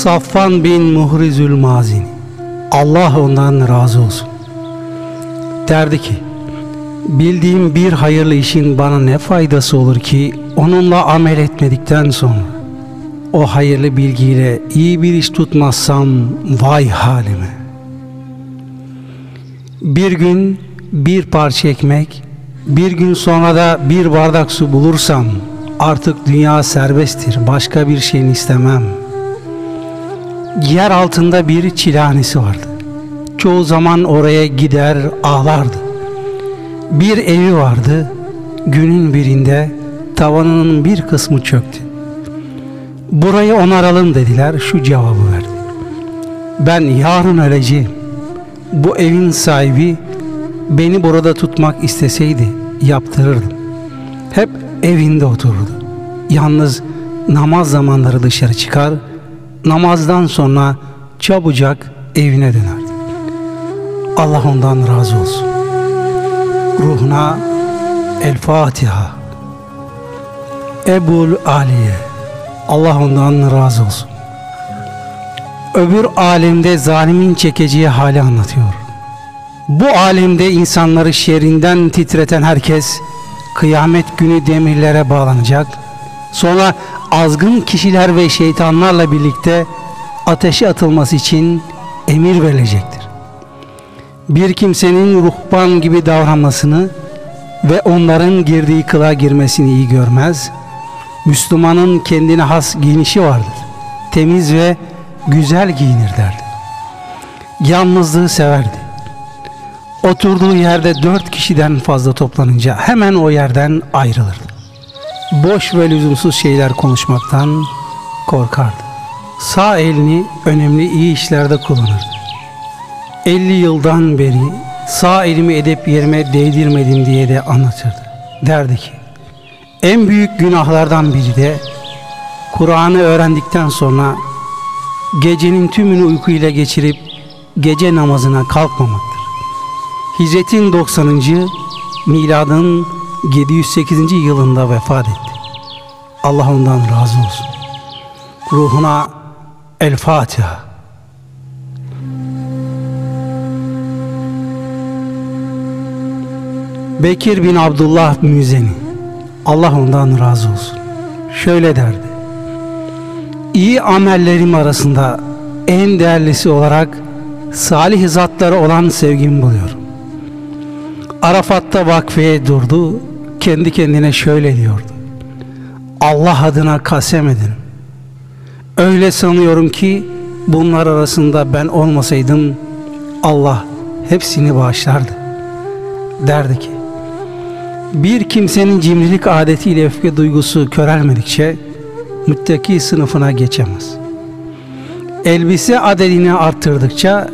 Safvan bin Muhrizül Mazini Allah ondan razı olsun. Derdi ki bildiğim bir hayırlı işin bana ne faydası olur ki onunla amel etmedikten sonra o hayırlı bilgiyle iyi bir iş tutmazsam vay halime. Bir gün bir parça ekmek, bir gün sonra da bir bardak su bulursam artık dünya serbesttir, başka bir şeyini istemem. Yer altında bir çilehanesi vardı. Çoğu zaman oraya gider ağlardı. Bir evi vardı, günün birinde tavanının bir kısmı çöktü. Burayı onaralım dediler, şu cevabı verdi. Ben yarın öleceğim. Bu evin sahibi beni burada tutmak isteseydi yaptırırdım. Hep evinde otururdu. Yalnız namaz zamanları dışarı çıkar, namazdan sonra çabucak evine dönerdi. Allah ondan razı olsun. Ruhuna El Fatiha. Ebul Aliye. Allah ondan razı olsun. Öbür alemde zalimin çekeceği hali anlatıyor. Bu alemde insanları şerrinden titreten herkes kıyamet günü demirlere bağlanacak. Sonra azgın kişiler ve şeytanlarla birlikte ateşe atılması için emir verilecektir. Bir kimsenin ruhban gibi davranmasını ve onların girdiği kılığa girmesini iyi görmez. Müslümanın kendine has giyinişi vardır. Temiz ve güzel giyinir derdi. Yalnızlığı severdi. Oturduğu yerde dört kişiden fazla toplanınca hemen o yerden ayrılırdı. Boş ve lüzumsuz şeyler konuşmaktan korkardı. Sağ elini önemli iyi işlerde kullanırdı. 50 yıldan beri sağ elimi edep yerime değdirmedim diye de anlatırdı. Derdi ki en büyük günahlardan biri de Kur'an'ı öğrendikten sonra gecenin tümünü uykuyla geçirip gece namazına kalkmamaktır. Hicretin 90. miladın 708. yılında vefat etti. Allah ondan razı olsun. Ruhuna El Fatiha. Bekir bin Abdullah Müzeni Allah ondan razı olsun. Şöyle derdi. İyi amellerim arasında en değerlisi olarak salih zatlara olan sevgimi buluyorum. Arafat'ta vakfeye durdu, kendi kendine şöyle diyordu. Allah adına kasem edin. Öyle sanıyorum ki bunlar arasında ben olmasaydım Allah hepsini bağışlardı. Derdi ki, bir kimsenin cimrilik adetiyle öfke duygusu körelmedikçe müttaki sınıfına geçemez. Elbise adedini arttırdıkça,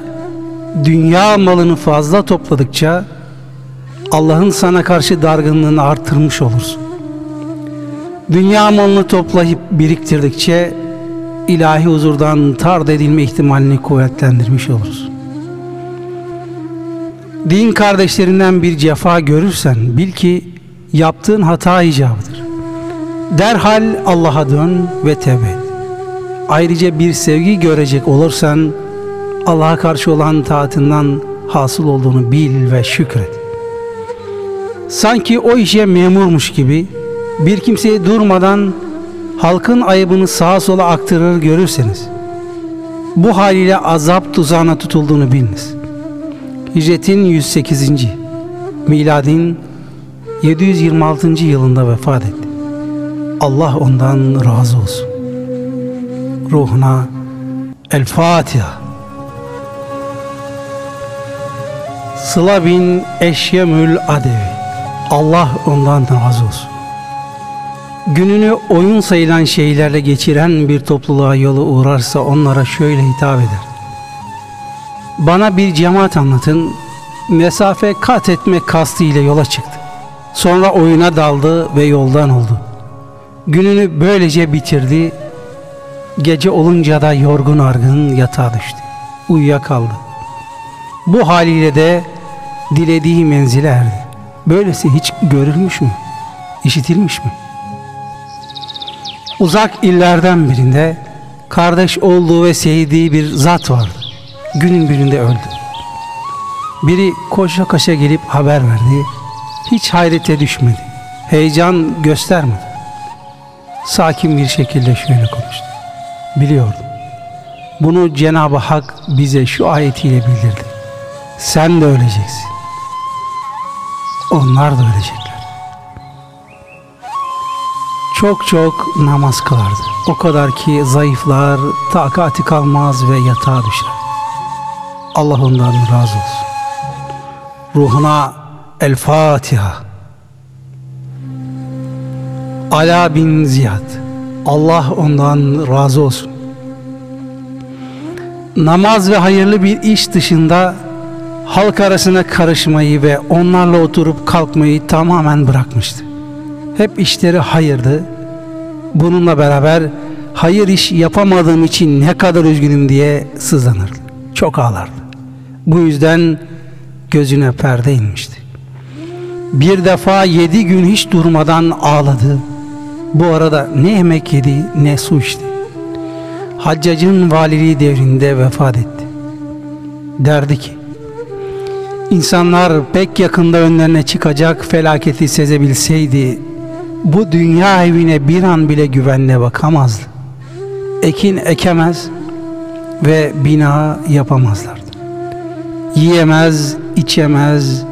dünya malını fazla topladıkça Allah'ın sana karşı dargınlığını arttırmış olursun. Dünya malını toplayıp biriktirdikçe ilahi huzurdan tard edilme ihtimalini kuvvetlendirmiş olursun. Din kardeşlerinden bir cefa görürsen bil ki yaptığın hata icabıdır. Derhal Allah'a dön ve tevbe et. Ayrıca bir sevgi görecek olursan Allah'a karşı olan taatından hasıl olduğunu bil ve şükret. Sanki o işe memurmuş gibi bir kimseyi durmadan halkın ayıbını sağa sola aktarır görürseniz bu haliyle azap tuzağına tutulduğunu biliniz. Hicretin 108. miladin 726. yılında vefat etti. Allah ondan razı olsun. Ruhuna El Fatiha. Sıla bin Eşyemül Adevi. Allah ondan razı olsun. Gününü oyun sayılan şeylerle geçiren bir topluluğa yolu uğrarsa onlara şöyle hitap eder. Bana bir cemaat anlatın, mesafe kat etmek kastıyla yola çıktı. Sonra oyuna daldı ve yoldan oldu. Gününü böylece bitirdi. Gece olunca da yorgun argın yatağa düştü. Uyuyakaldı. Bu haliyle de dilediği menzile erdi. Böylesi hiç görülmüş mü? İşitilmiş mi? Uzak illerden birinde kardeş olduğu ve sevdiği bir zat vardı. Günün birinde öldü. Biri koşa koşa gelip haber verdi. Hiç hayrete düşmedi. Heyecan göstermedi. Sakin bir şekilde şöyle konuştu. Biliyordum. Bunu Cenab-ı Hak bize şu ayetiyle bildirdi. Sen de öleceksin. Onlar da ölecekler. Çok çok namaz kılardı. O kadar ki zayıflar, takati kalmaz ve yatağa düşer. Allah ondan razı olsun. Ruhuna El Fatiha. Ala bin Ziyad. Allah ondan razı olsun. Namaz ve hayırlı bir iş dışında halk arasına karışmayı ve onlarla oturup kalkmayı tamamen bırakmıştı. Hep işleri hayırdı. Bununla beraber hayır iş yapamadığım için ne kadar üzgünüm diye sızlanırdı. Çok ağlardı. Bu yüzden gözüne perde inmişti. Bir defa yedi gün hiç durmadan ağladı. Bu arada ne yemek yedi ne su içti. Haccacın valiliği devrinde vefat etti. Derdi ki, insanlar pek yakında önlerine çıkacak felaketi sezebilseydi, bu dünya evine bir an bile güvenle bakamazdı. Ekin ekemez ve bina yapamazlardı. Yiyemez, içemez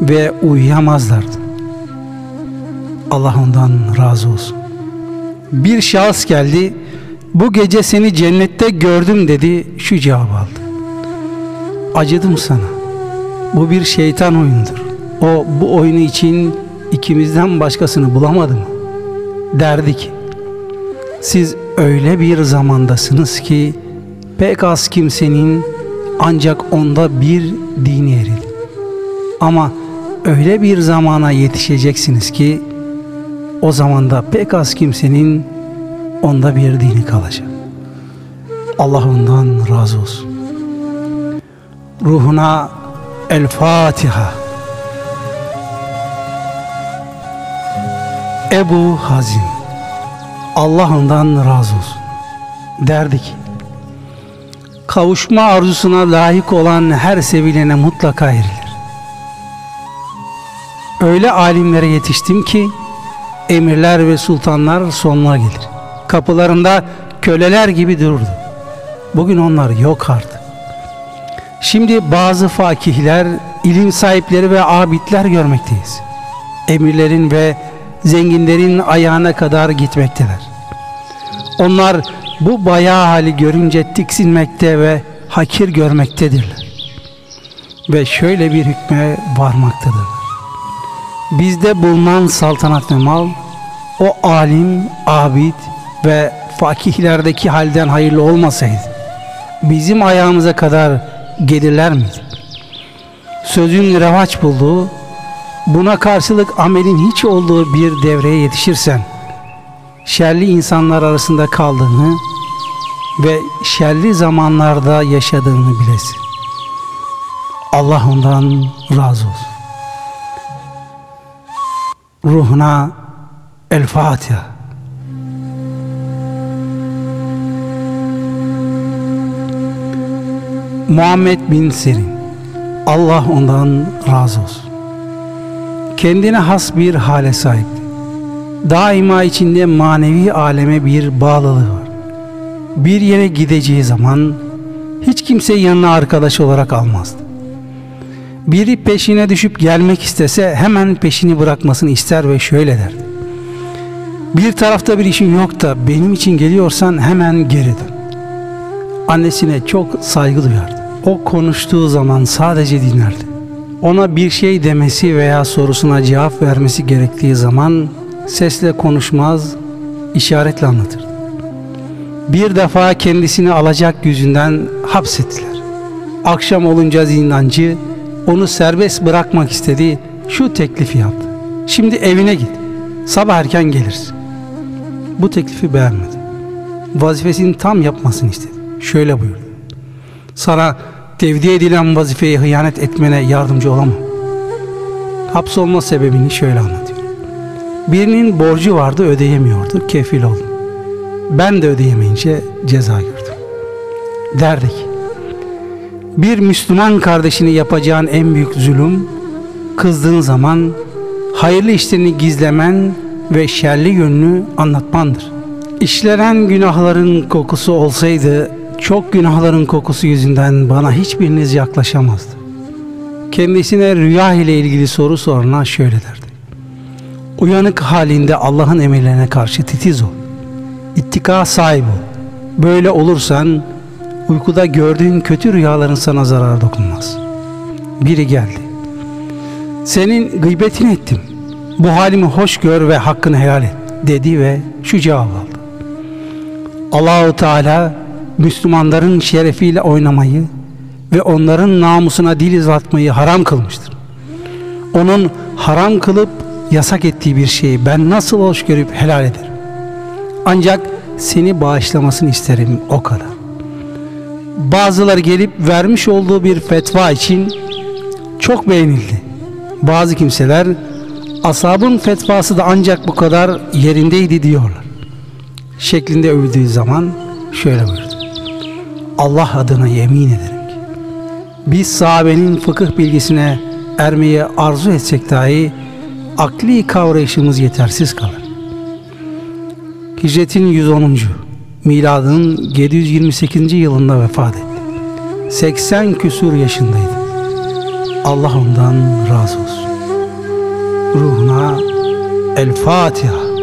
ve uyuyamazlardı. Allah ondan razı olsun. Bir şahıs geldi, bu gece seni cennette gördüm dedi, şu cevabı aldı. Acıdım sana. Bu bir şeytan oyunudur. O bu oyunu için ikimizden başkasını bulamadı mı? Derdi ki, siz öyle bir zamandasınız ki pek az kimsenin ancak onda bir dini eridi. Ama öyle bir zamana yetişeceksiniz ki o zamanda pek az kimsenin onda bir dini kalacak. Allah ondan razı olsun. Ruhuna El Fatiha. Ebu Hazim Allah ondan razı olsun. Derdi ki kavuşma arzusuna layık olan her sevilene mutlaka erilir. Öyle alimlere yetiştim ki emirler ve sultanlar sonuna gelir. Kapılarında köleler gibi dururdu. Bugün onlar yok artık. Şimdi bazı fakihler, ilim sahipleri ve abidler görmekteyiz. Emirlerin ve zenginlerin ayağına kadar gitmekteler. Onlar bu bayağı hali görünce tiksinmekte ve hakir görmektedirler. Ve şöyle bir hükme varmaktadırlar. Bizde bulunan saltanat ve mal, o alim, abid ve fakihlerdeki halden hayırlı olmasaydı, bizim ayağımıza kadar gelirler miydi? Sözün revaç bulduğu, buna karşılık amelin hiç olduğu bir devreye yetişirsen, şerli insanlar arasında kaldığını ve şerli zamanlarda yaşadığını bilesin. Allah ondan razı olsun. Ruhuna El Fatiha. Muhammed bin Sirin Allah ondan razı olsun. Kendine has bir hale sahipti. Daima içinde manevi aleme bir bağlılığı var. Bir yere gideceği zaman hiç kimse yanına arkadaş olarak almazdı. Biri peşine düşüp gelmek istese hemen peşini bırakmasını ister ve şöyle derdi. Bir tarafta bir işin yok da benim için geliyorsan hemen geri dön. Annesine çok saygı duyardı. O konuştuğu zaman sadece dinlerdi. Ona bir şey demesi veya sorusuna cevap vermesi gerektiği zaman sesle konuşmaz, işaretle anlatırdı. Bir defa kendisini alacak yüzünden hapsettiler. Akşam olunca zindancı onu serbest bırakmak istedi, şu teklifi yaptı. Şimdi evine git, sabah erken gelirsin. Bu teklifi beğenmedi. Vazifesini tam yapmasını istedi. Şöyle buyurdu. Sana tevdi edilen vazifeye hıyanet etmene yardımcı olamam. Hapsolma sebebini şöyle anlatıyor. Birinin borcu vardı ödeyemiyordu, kefil oldum. Ben de ödeyemeyince ceza gördüm. derdi ki bir Müslüman kardeşini yapacağın en büyük zulüm kızdığın zaman hayırlı işlerini gizlemen ve şerli yönünü anlatmandır. İşlenen günahların kokusu olsaydı çok günahların kokusu yüzünden bana hiçbiriniz yaklaşamazdı. Kendisine rüya ile ilgili soru soruna şöyle derdi. Uyanık halinde Allah'ın emirlerine karşı titiz ol. İttika sahibi ol. Böyle olursan uykuda gördüğün kötü rüyaların sana zarar dokunmaz. Biri geldi. Senin gıybetini ettim. Bu halimi hoş gör ve hakkını helal et dedi ve şu cevap aldı. Allahu Teala Müslümanların şerefiyle oynamayı ve onların namusuna dil uzatmayı haram kılmıştır. Onun haram kılıp yasak ettiği bir şeyi ben nasıl hoş görüp helal ederim. Ancak seni bağışlamasını isterim o kadar. Bazıları gelip vermiş olduğu bir fetva için çok beğenildi. Bazı kimseler asabın fetvası da ancak bu kadar yerindeydi diyorlar. Şeklinde övdüğü zaman şöyle buyurdu. Allah adına yemin ederim ki biz sahabenin fıkıh bilgisine ermeye arzu etsek dahi akli kavrayışımız yetersiz kalır. Hicretin 110. miladın 728. yılında vefat etti. 80 küsur yaşındaydı. Allah ondan razı olsun. Ruhuna El Fatiha.